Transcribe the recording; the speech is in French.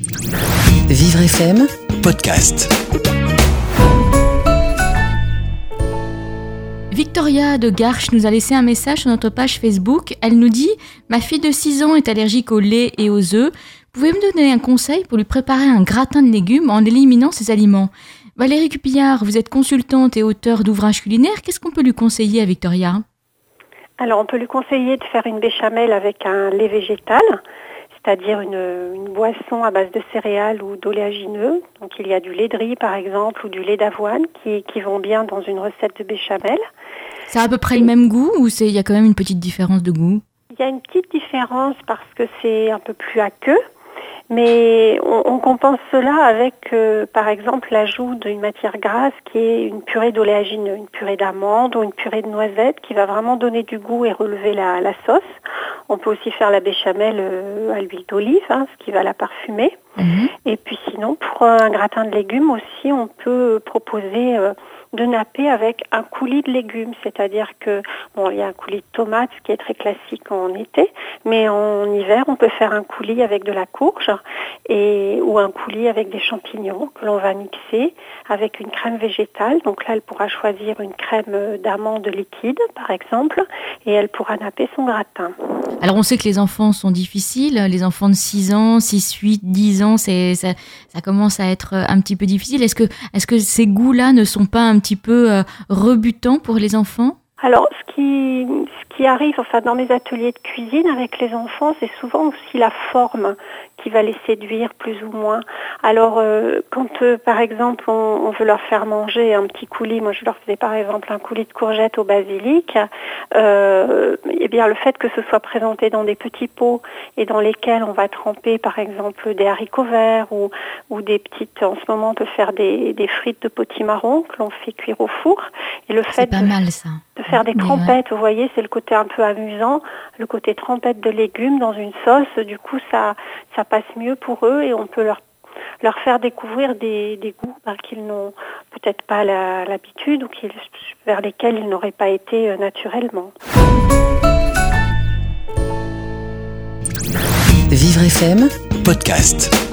Vivre FM, podcast. Victoria de Garches nous a laissé un message sur notre page Facebook. Elle nous dit Ma fille de 6 ans est allergique au lait et aux œufs. Pouvez-vous me donner un conseil pour lui préparer un gratin de légumes en éliminant ces aliments? Valérie Cupillard, vous êtes consultante et auteure d'ouvrages culinaires. Qu'est-ce qu'on peut lui conseiller à Victoria? Alors, on peut lui conseiller de faire une béchamel avec un lait végétal, c'est-à-dire une, une boisson à base de céréales ou d'oléagineux. Donc, il y a du lait de riz, par exemple, ou du lait d'avoine qui, qui vont bien dans une recette de béchamel. Ça a à peu près le même goût ou il y a quand même une petite différence de goût? Il y a une petite différence parce que c'est un peu plus aqueux, mais on, on compense cela avec, euh, par exemple, l'ajout d'une matière grasse qui est une purée d'oléagineux, une purée d'amandes ou une purée de noisettes qui va vraiment donner du goût et relever la, la sauce. On peut aussi faire la béchamel euh, à l'huile d'olive, hein, ce qui va la parfumer. Mhm. Et puis sinon, pour un gratin de légumes aussi, on peut proposer euh, de napper avec un coulis de légumes, c'est-à-dire que bon, il y a un coulis de tomates, ce qui est très classique en été, mais en hiver, on peut faire un coulis avec de la courge et ou un coulis avec des champignons que l'on va mixer avec une crème végétale. Donc là, elle pourra choisir une crème d'amande liquide, par exemple, et elle pourra napper son gratin. Alors on sait que les enfants sont difficiles, les enfants de 6 ans, 6, 8, 10 ans, ça, ça commence à être un petit peu difficile. Est-ce que, est-ce que ces goûts-là ne sont pas un petit peu euh, rebutants pour les enfants? Alors, ce qui, ce qui arrive enfin, dans mes ateliers de cuisine avec les enfants, c'est souvent aussi la forme qui va les séduire plus ou moins. Alors, euh, quand euh, par exemple on, on veut leur faire manger un petit coulis, moi je leur faisais par exemple un coulis de courgettes au basilic, euh, eh bien le fait que ce soit présenté dans des petits pots et dans lesquels on va tremper par exemple des haricots verts ou, ou des petites, en ce moment on peut faire des, des frites de potimarron que l'on fait cuire au four. Et le fait pas de mal ça. de faire des ouais. trempettes, vous voyez, c'est le côté un peu amusant, le côté trempette de légumes dans une sauce, du coup ça, ça passe mieux pour eux et on peut leur, leur faire découvrir des, des goûts bah, qu'ils n'ont peut-être pas l'habitude ou vers lesquels ils n'auraient pas été euh, naturellement. Vivre FM, Podcast.